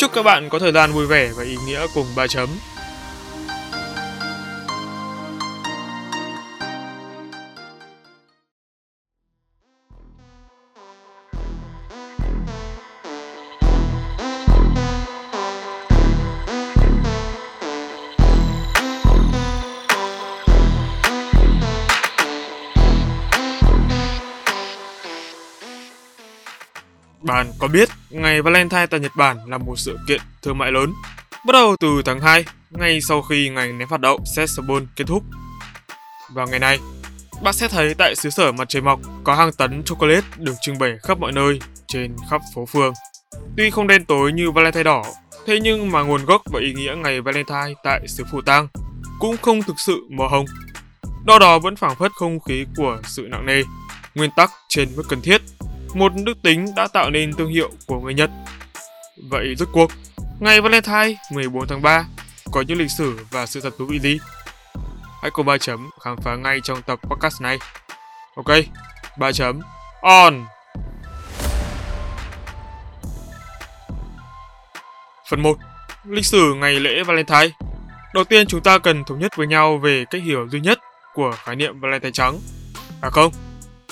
Chúc các bạn có thời gian vui vẻ và ý nghĩa cùng ba chấm. Bạn có biết ngày Valentine tại Nhật Bản là một sự kiện thương mại lớn, bắt đầu từ tháng 2, ngay sau khi ngày ném phạt đậu Sesabon kết thúc. Vào ngày này, bạn sẽ thấy tại xứ sở mặt trời mọc có hàng tấn chocolate được trưng bày khắp mọi nơi trên khắp phố phường. Tuy không đen tối như Valentine đỏ, thế nhưng mà nguồn gốc và ý nghĩa ngày Valentine tại xứ Phù Tang cũng không thực sự mờ hồng. Đó đó vẫn phảng phất không khí của sự nặng nề, nguyên tắc trên mức cần thiết một đức tính đã tạo nên thương hiệu của người Nhật. Vậy rốt cuộc, ngày Valentine 14 tháng 3 có những lịch sử và sự thật thú vị gì? Hãy cùng 3 chấm khám phá ngay trong tập podcast này. Ok, 3 chấm on! Phần 1. Lịch sử ngày lễ Valentine Đầu tiên chúng ta cần thống nhất với nhau về cách hiểu duy nhất của khái niệm Valentine trắng. À không,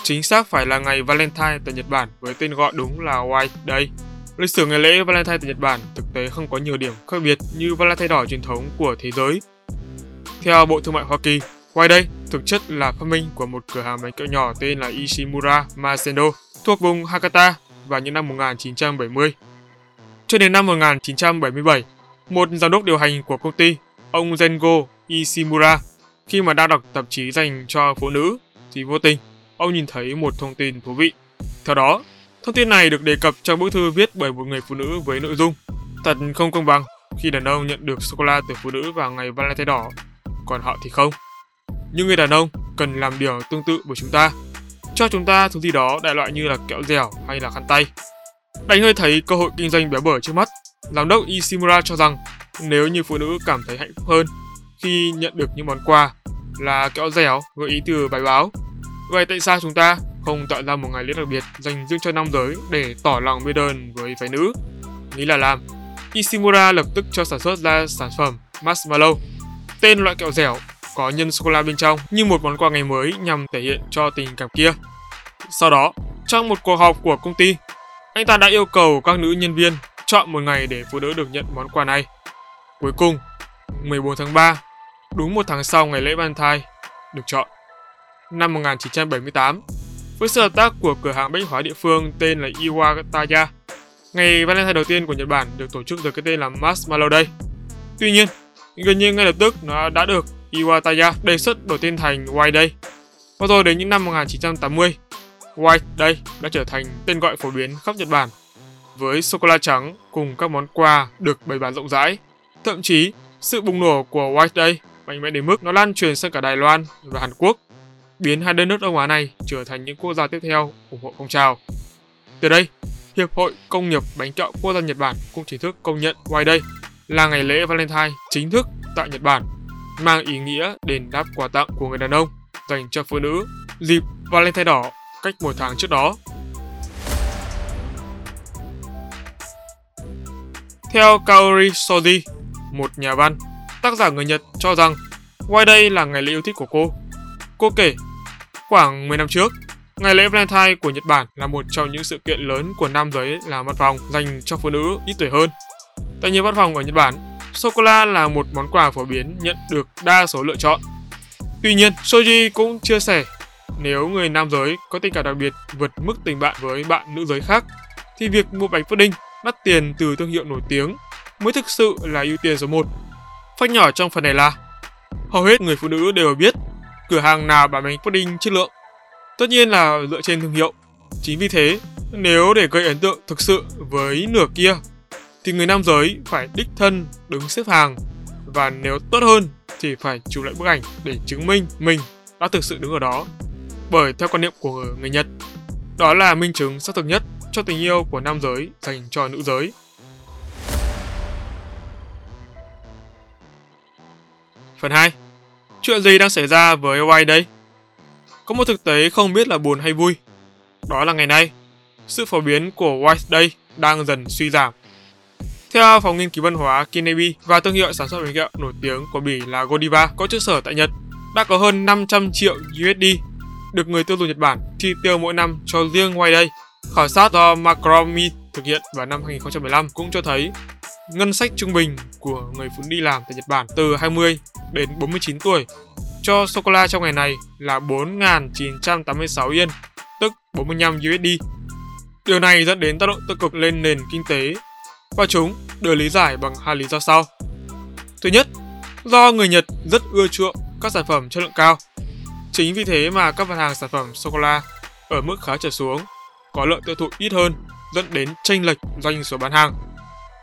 Chính xác phải là ngày Valentine tại Nhật Bản với tên gọi đúng là White Day. Lịch sử ngày lễ Valentine tại Nhật Bản thực tế không có nhiều điểm khác biệt như Valentine đỏ truyền thống của thế giới. Theo Bộ Thương mại Hoa Kỳ, White Day thực chất là phát minh của một cửa hàng bánh kẹo nhỏ tên là Ishimura Masendo thuộc vùng Hakata vào những năm 1970. Cho đến năm 1977, một giám đốc điều hành của công ty, ông Zengo Ishimura, khi mà đang đọc tạp chí dành cho phụ nữ thì vô tình ông nhìn thấy một thông tin thú vị. Theo đó, thông tin này được đề cập trong bức thư viết bởi một người phụ nữ với nội dung Thật không công bằng khi đàn ông nhận được sô-cô-la từ phụ nữ vào ngày Valentine đỏ, còn họ thì không. Nhưng người đàn ông cần làm điều tương tự với chúng ta. Cho chúng ta thứ gì đó đại loại như là kẹo dẻo hay là khăn tay. Đánh hơi thấy cơ hội kinh doanh béo bở trước mắt, giám đốc Ishimura cho rằng nếu như phụ nữ cảm thấy hạnh phúc hơn khi nhận được những món quà là kẹo dẻo gợi ý từ bài báo Vậy tại sao chúng ta không tạo ra một ngày lễ đặc biệt dành riêng cho nam giới để tỏ lòng biết ơn với phái nữ? Nghĩ là làm. Ishimura lập tức cho sản xuất ra sản phẩm Marshmallow, tên loại kẹo dẻo có nhân sô la bên trong như một món quà ngày mới nhằm thể hiện cho tình cảm kia. Sau đó, trong một cuộc họp của công ty, anh ta đã yêu cầu các nữ nhân viên chọn một ngày để phụ nữ được nhận món quà này. Cuối cùng, 14 tháng 3, đúng một tháng sau ngày lễ Valentine, được chọn năm 1978 với sự hợp tác của cửa hàng bách hóa địa phương tên là Iwataya. Ngày Valentine đầu tiên của Nhật Bản được tổ chức dưới cái tên là Marshmallow Day. Tuy nhiên, gần như ngay lập tức nó đã được Iwataya đề xuất đổi tên thành White Day. Và rồi đến những năm 1980, White Day đã trở thành tên gọi phổ biến khắp Nhật Bản với sô cô la trắng cùng các món quà được bày bán rộng rãi. Thậm chí, sự bùng nổ của White Day mạnh mẽ đến mức nó lan truyền sang cả Đài Loan và Hàn Quốc biến hai đất nước Đông Á này trở thành những quốc gia tiếp theo ủng hộ phong trào. Từ đây, Hiệp hội Công nghiệp Bánh kẹo Quốc gia Nhật Bản cũng chính thức công nhận White Day là ngày lễ Valentine chính thức tại Nhật Bản, mang ý nghĩa đền đáp quà tặng của người đàn ông dành cho phụ nữ dịp Valentine đỏ cách một tháng trước đó. Theo Kaori Soji, một nhà văn, tác giả người Nhật cho rằng White Day là ngày lễ yêu thích của cô. Cô kể Khoảng 10 năm trước, ngày lễ Valentine của Nhật Bản là một trong những sự kiện lớn của nam giới làm văn phòng dành cho phụ nữ ít tuổi hơn. Tại nhiều văn phòng ở Nhật Bản, sô-cô-la là một món quà phổ biến nhận được đa số lựa chọn. Tuy nhiên, Soji cũng chia sẻ, nếu người nam giới có tình cảm đặc biệt vượt mức tình bạn với bạn nữ giới khác, thì việc mua bánh pudding đắt tiền từ thương hiệu nổi tiếng mới thực sự là ưu tiên số 1. Phách nhỏ trong phần này là hầu hết người phụ nữ đều biết cửa hàng nào bán bánh pudding chất lượng. Tất nhiên là dựa trên thương hiệu. Chính vì thế, nếu để gây ấn tượng thực sự với nửa kia, thì người nam giới phải đích thân đứng xếp hàng và nếu tốt hơn thì phải chụp lại bức ảnh để chứng minh mình đã thực sự đứng ở đó. Bởi theo quan niệm của người Nhật, đó là minh chứng xác thực nhất cho tình yêu của nam giới dành cho nữ giới. Phần 2. Chuyện gì đang xảy ra với White đây? Có một thực tế không biết là buồn hay vui. Đó là ngày nay, sự phổ biến của White Day đang dần suy giảm. Theo phòng nghiên cứu văn hóa Kinebi và thương hiệu sản xuất bánh kẹo nổi tiếng của Bỉ là Godiva có trụ sở tại Nhật, đã có hơn 500 triệu USD được người tiêu dùng Nhật Bản chi tiêu mỗi năm cho riêng White Day. Khảo sát do Macromi thực hiện vào năm 2015 cũng cho thấy ngân sách trung bình của người phụ nữ đi làm tại Nhật Bản từ 20 đến 49 tuổi cho sô-cô-la trong ngày này là 4.986 yên, tức 45 USD. Điều này dẫn đến tác động tiêu cực lên nền kinh tế và chúng được lý giải bằng hai lý do sau. Thứ nhất, do người Nhật rất ưa chuộng các sản phẩm chất lượng cao. Chính vì thế mà các mặt hàng sản phẩm sô-cô-la ở mức khá trở xuống, có lượng tiêu thụ ít hơn, dẫn đến chênh lệch doanh số bán hàng.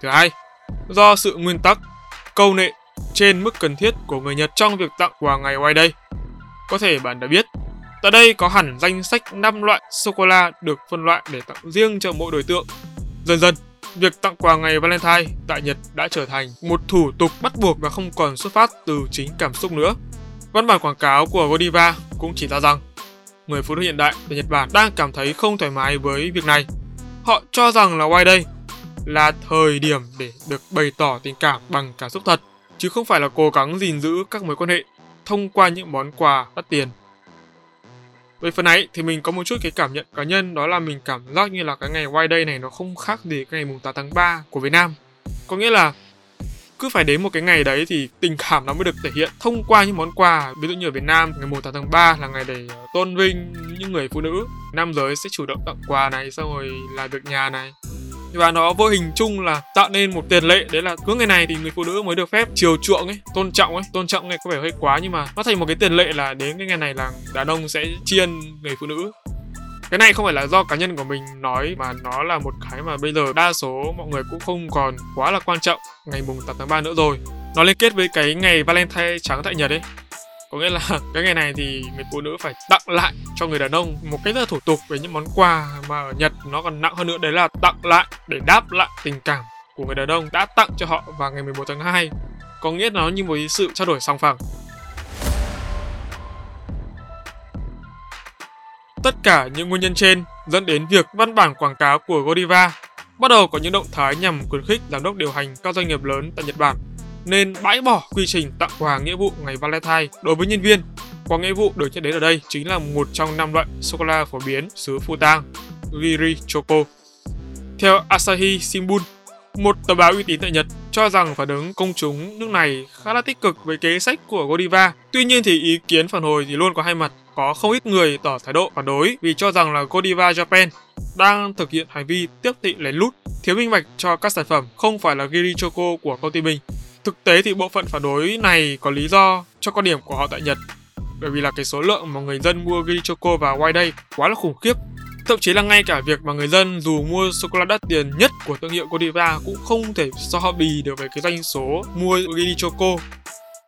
Thứ hai, do sự nguyên tắc câu nệ trên mức cần thiết của người Nhật trong việc tặng quà ngày White Day. Có thể bạn đã biết, tại đây có hẳn danh sách 5 loại sô-cô-la được phân loại để tặng riêng cho mỗi đối tượng. Dần dần, việc tặng quà ngày Valentine tại Nhật đã trở thành một thủ tục bắt buộc và không còn xuất phát từ chính cảm xúc nữa. Văn bản quảng cáo của Godiva cũng chỉ ra rằng người phụ nữ hiện đại tại Nhật Bản đang cảm thấy không thoải mái với việc này. Họ cho rằng là White Day là thời điểm để được bày tỏ tình cảm bằng cảm xúc thật, chứ không phải là cố gắng gìn giữ các mối quan hệ thông qua những món quà đắt tiền. Về phần ấy thì mình có một chút cái cảm nhận cá nhân, đó là mình cảm giác như là cái ngày White Day này nó không khác gì cái ngày mùng 8 tháng 3 của Việt Nam. Có nghĩa là cứ phải đến một cái ngày đấy thì tình cảm nó mới được thể hiện thông qua những món quà ví dụ như ở Việt Nam, ngày mùng 8 tháng 3 là ngày để ờ, tôn vinh những người phụ nữ nam giới sẽ chủ động tặng quà này, xong rồi làm việc nhà này và nó vô hình chung là tạo nên một tiền lệ, đấy là cứ ngày này thì người phụ nữ mới được phép chiều chuộng ấy, tôn trọng ấy. Tôn trọng này có vẻ hơi quá nhưng mà nó thành một cái tiền lệ là đến cái ngày này là đàn ông sẽ chiên người phụ nữ. Cái này không phải là do cá nhân của mình nói mà nó là một cái mà bây giờ đa số mọi người cũng không còn quá là quan trọng ngày mùng 8 tháng 3 nữa rồi. Nó liên kết với cái ngày Valentine trắng tại Nhật ấy. Có nghĩa là cái ngày này thì người phụ nữ phải tặng lại cho người đàn ông một cái là thủ tục về những món quà mà ở Nhật nó còn nặng hơn nữa, đấy là tặng lại để đáp lại tình cảm của người đàn ông đã tặng cho họ vào ngày 11 tháng 2 có nghĩa nó như một sự trao đổi song phẳng Tất cả những nguyên nhân trên dẫn đến việc văn bản quảng cáo của Godiva bắt đầu có những động thái nhằm khuyến khích giám đốc điều hành các doanh nghiệp lớn tại Nhật Bản nên bãi bỏ quy trình tặng quà nghĩa vụ ngày Valentine đối với nhân viên. Quả nghĩa vụ được nhắc đến ở đây chính là một trong năm loại sô cô la phổ biến xứ Futang, Giri Choco. Theo Asahi Shimbun, một tờ báo uy tín tại Nhật cho rằng phản ứng công chúng nước này khá là tích cực với kế sách của Godiva. Tuy nhiên thì ý kiến phản hồi thì luôn có hai mặt. Có không ít người tỏ thái độ phản đối vì cho rằng là Godiva Japan đang thực hiện hành vi tiếp thị lén lút, thiếu minh bạch cho các sản phẩm không phải là Giri Choco của công ty mình. Thực tế thì bộ phận phản đối này có lý do cho quan điểm của họ tại Nhật. Bởi vì là cái số lượng mà người dân mua ghi Choco và White Day quá là khủng khiếp. Thậm chí là ngay cả việc mà người dân dù mua sô-cô-la đắt tiền nhất của thương hiệu Godiva cũng không thể so bì được với cái doanh số mua Giri Choco.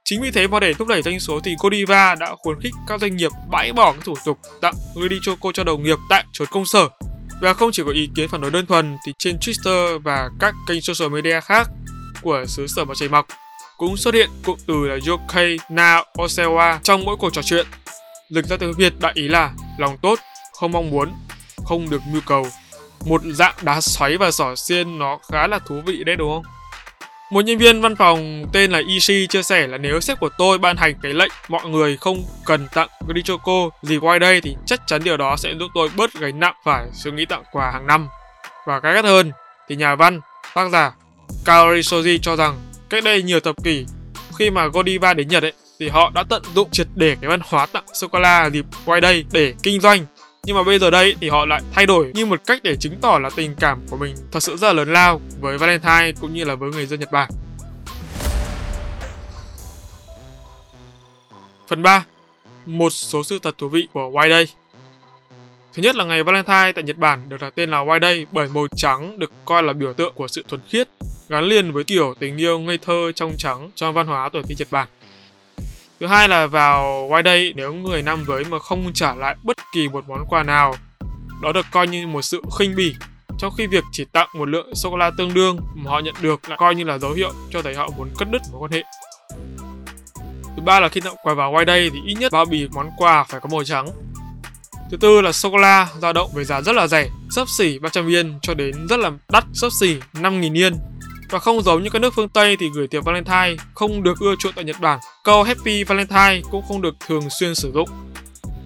Chính vì thế mà để thúc đẩy doanh số thì Godiva đã khuyến khích các doanh nghiệp bãi bỏ các thủ tục tặng Giri Choco cho đồng nghiệp tại chốn công sở. Và không chỉ có ý kiến phản đối đơn thuần thì trên Twitter và các kênh social media khác của xứ sở mặt trời mọc cũng xuất hiện cụm từ là Yokai na Osewa trong mỗi cuộc trò chuyện. Dịch ra tiếng Việt đại ý là lòng tốt, không mong muốn, không được mưu cầu. Một dạng đá xoáy và sỏ xiên nó khá là thú vị đấy đúng không? Một nhân viên văn phòng tên là Ishi chia sẻ là nếu sếp của tôi ban hành cái lệnh mọi người không cần tặng Grichoco gì qua đây thì chắc chắn điều đó sẽ giúp tôi bớt gánh nặng phải suy nghĩ tặng quà hàng năm. Và cái gắt hơn thì nhà văn, tác giả Kaori Soji cho rằng cách đây nhiều thập kỷ, khi mà Godiva đến Nhật ấy, thì họ đã tận dụng triệt để cái văn hóa tặng sô cô la dịp quay đây để kinh doanh nhưng mà bây giờ đây thì họ lại thay đổi như một cách để chứng tỏ là tình cảm của mình thật sự rất là lớn lao với Valentine cũng như là với người dân Nhật Bản. Phần 3. Một số sự thật thú vị của Why Day Thứ nhất là ngày Valentine tại Nhật Bản được đặt tên là White Day bởi màu trắng được coi là biểu tượng của sự thuần khiết. gắn liền với kiểu tình yêu ngây thơ trong trắng trong văn hóa tuổi teen Nhật Bản. Thứ hai là vào White Day nếu người nam giới mà không trả lại bất kỳ một món quà nào, đó được coi như một sự khinh bỉ trong khi việc chỉ tặng một lượng sô cô la tương đương mà họ nhận được lại coi như là dấu hiệu cho thấy họ muốn cắt đứt mối quan hệ. Thứ ba là khi tặng quà vào White Day thì ít nhất bao bì món quà phải có màu trắng. Thứ tư là sô cô la dao động với giá rất là rẻ, sấp xỉ 300 yên cho đến rất là đắt, sấp xỉ 5.000 yên. Và không giống như các nước phương Tây thì gửi tiệc Valentine không được ưa chuộng tại Nhật Bản. Câu Happy Valentine cũng không được thường xuyên sử dụng.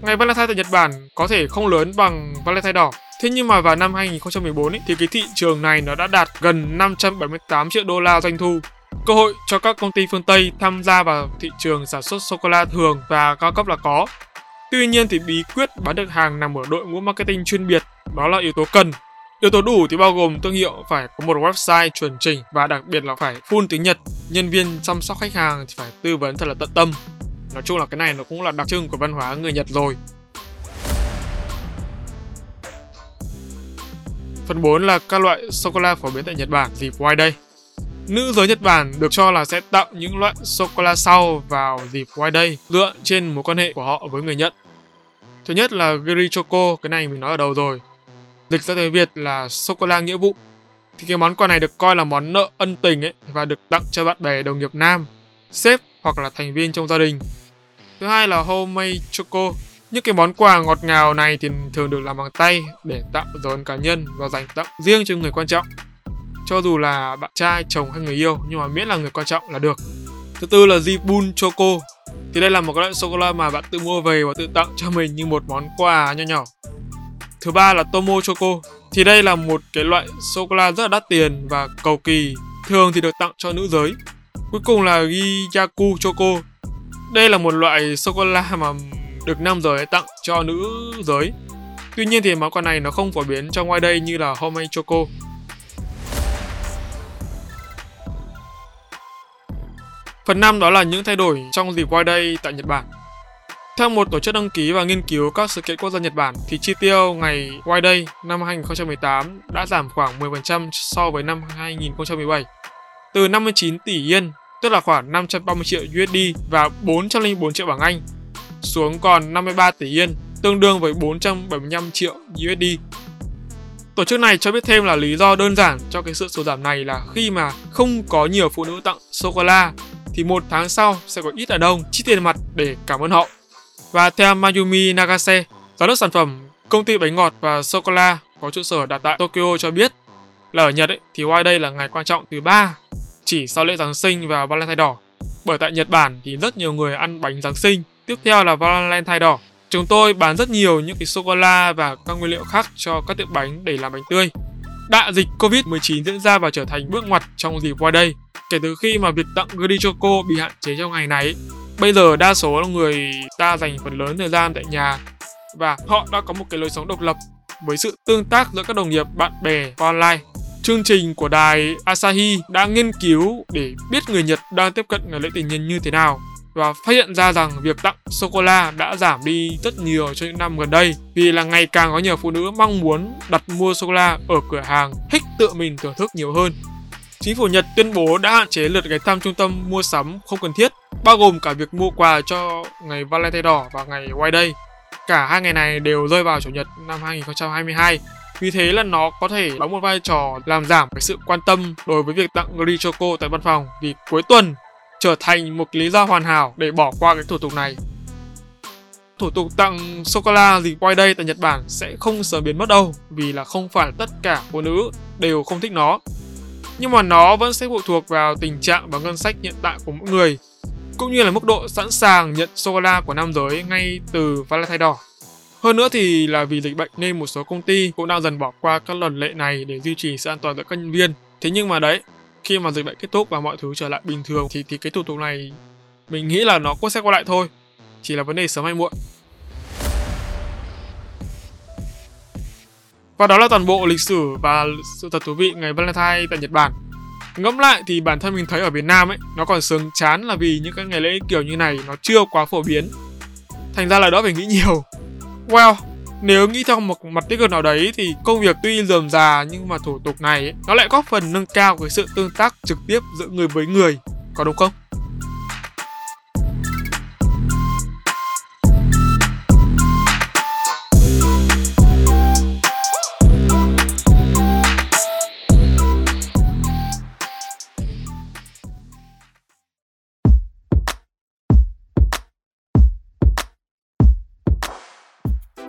Ngày Valentine tại Nhật Bản có thể không lớn bằng Valentine đỏ. Thế nhưng mà vào năm 2014 ý, thì cái thị trường này nó đã đạt gần 578 triệu đô la doanh thu. Cơ hội cho các công ty phương Tây tham gia vào thị trường sản xuất sô cô la thường và cao cấp là có. Tuy nhiên thì bí quyết bán được hàng nằm ở đội ngũ marketing chuyên biệt, đó là yếu tố cần. Yếu tố đủ thì bao gồm thương hiệu phải có một website chuẩn chỉnh và đặc biệt là phải full tiếng Nhật. Nhân viên chăm sóc khách hàng thì phải tư vấn thật là tận tâm. Nói chung là cái này nó cũng là đặc trưng của văn hóa người Nhật rồi. Phần 4 là các loại sô cô la phổ biến tại Nhật Bản dịp White đây. Nữ giới Nhật Bản được cho là sẽ tặng những loại sô cô la sau vào dịp White Day dựa trên mối quan hệ của họ với người nhận. Thứ nhất là Giri Choco, cái này mình nói ở đầu rồi. Dịch ra tiếng Việt là sô cô la nghĩa vụ. Thì cái món quà này được coi là món nợ ân tình ấy và được tặng cho bạn bè đồng nghiệp nam, sếp hoặc là thành viên trong gia đình. Thứ hai là homemade choco. Những cái món quà ngọt ngào này thì thường được làm bằng tay để tạo dấu ấn cá nhân và dành tặng riêng cho người quan trọng. Cho dù là bạn trai, chồng hay người yêu nhưng mà miễn là người quan trọng là được. Thứ tư là Jibun Choco. Thì đây là một cái loại sô cô la mà bạn tự mua về và tự tặng cho mình như một món quà nho nhỏ. Thứ ba là Tomo Choco. Thì đây là một cái loại sô cô la rất là đắt tiền và cầu kỳ, thường thì được tặng cho nữ giới. Cuối cùng là Giyaku Choco. Đây là một loại sô cô la mà được nam giới tặng cho nữ giới. Tuy nhiên thì món quà này nó không phổ biến trong ngoài đây như là homemade choco. Phần 5 đó là những thay đổi trong dịp White Day tại Nhật Bản. Theo một tổ chức đăng ký và nghiên cứu các sự kiện quốc gia Nhật Bản thì chi tiêu ngày White Day năm 2018 đã giảm khoảng 10% so với năm 2017. Từ 59 tỷ yên, tức là khoảng 530 triệu USD và 404 triệu bảng Anh, xuống còn 53 tỷ yên, tương đương với 475 triệu USD. Tổ chức này cho biết thêm là lý do đơn giản cho cái sự sụt giảm này là khi mà không có nhiều phụ nữ tặng sô cô la thì một tháng sau sẽ có ít đàn ông chi tiền mặt để cảm ơn họ. Và theo Mayumi Nagase, giám đốc sản phẩm công ty bánh ngọt và sô cô la có trụ sở đặt tại Tokyo cho biết là ở Nhật ấy, thì White Day là ngày quan trọng thứ ba chỉ sau lễ Giáng sinh và Valentine đỏ. Bởi tại Nhật Bản thì rất nhiều người ăn bánh Giáng sinh. Tiếp theo là Valentine đỏ. Chúng tôi bán rất nhiều những cái sô cô la và các nguyên liệu khác cho các tiệm bánh để làm bánh tươi. Đại dịch Covid-19 diễn ra và trở thành bước ngoặt trong dịp qua đây. Kể từ khi mà việc tặng gậy cho cô bị hạn chế trong ngày này, bây giờ đa số người ta dành phần lớn thời gian tại nhà và họ đã có một cái lối sống độc lập với sự tương tác giữa các đồng nghiệp, bạn bè online. Chương trình của đài Asahi đã nghiên cứu để biết người Nhật đang tiếp cận ngày lễ tình nhân như thế nào và phát hiện ra rằng việc tặng sô cô la đã giảm đi rất nhiều trong những năm gần đây vì là ngày càng có nhiều phụ nữ mong muốn đặt mua sô cô la ở cửa hàng thích tự mình thưởng thức nhiều hơn. Chính phủ Nhật tuyên bố đã hạn chế lượt ghé thăm trung tâm mua sắm không cần thiết, bao gồm cả việc mua quà cho ngày Valentine đỏ và ngày White Day. Cả hai ngày này đều rơi vào chủ nhật năm 2022 vì thế là nó có thể đóng một vai trò làm giảm cái sự quan tâm đối với việc tặng Gri Choco tại văn phòng vì cuối tuần trở thành một lý do hoàn hảo để bỏ qua cái thủ tục này. Thủ tục tặng sô-cô-la dịp quay đây tại Nhật Bản sẽ không sớm biến mất đâu vì là không phải tất cả phụ nữ đều không thích nó. Nhưng mà nó vẫn sẽ phụ thuộc vào tình trạng và ngân sách hiện tại của mỗi người cũng như là mức độ sẵn sàng nhận sô-cô-la của nam giới ngay từ Valentine đỏ. Hơn nữa thì là vì dịch bệnh nên một số công ty cũng đang dần bỏ qua các lần lệ này để duy trì sự an toàn cho các nhân viên. Thế nhưng mà đấy, khi mà dịch bệnh kết thúc và mọi thứ trở lại bình thường thì thì cái thủ tục này mình nghĩ là nó cũng sẽ qua lại thôi. Chỉ là vấn đề sớm hay muộn. Và đó là toàn bộ lịch sử và sự thật thú vị ngày Valentine tại Nhật Bản. Ngẫm lại thì bản thân mình thấy ở Việt Nam ấy, nó còn sướng chán là vì những cái ngày lễ kiểu như này nó chưa quá phổ biến. Thành ra là đỡ phải nghĩ nhiều. Well, Nếu nghĩ theo một mặt tích cực nào đấy thì công việc tuy dườm già nhưng mà thủ tục này ấy, nó lại góp phần nâng cao cái sự tương tác trực tiếp giữa người với người, có đúng không?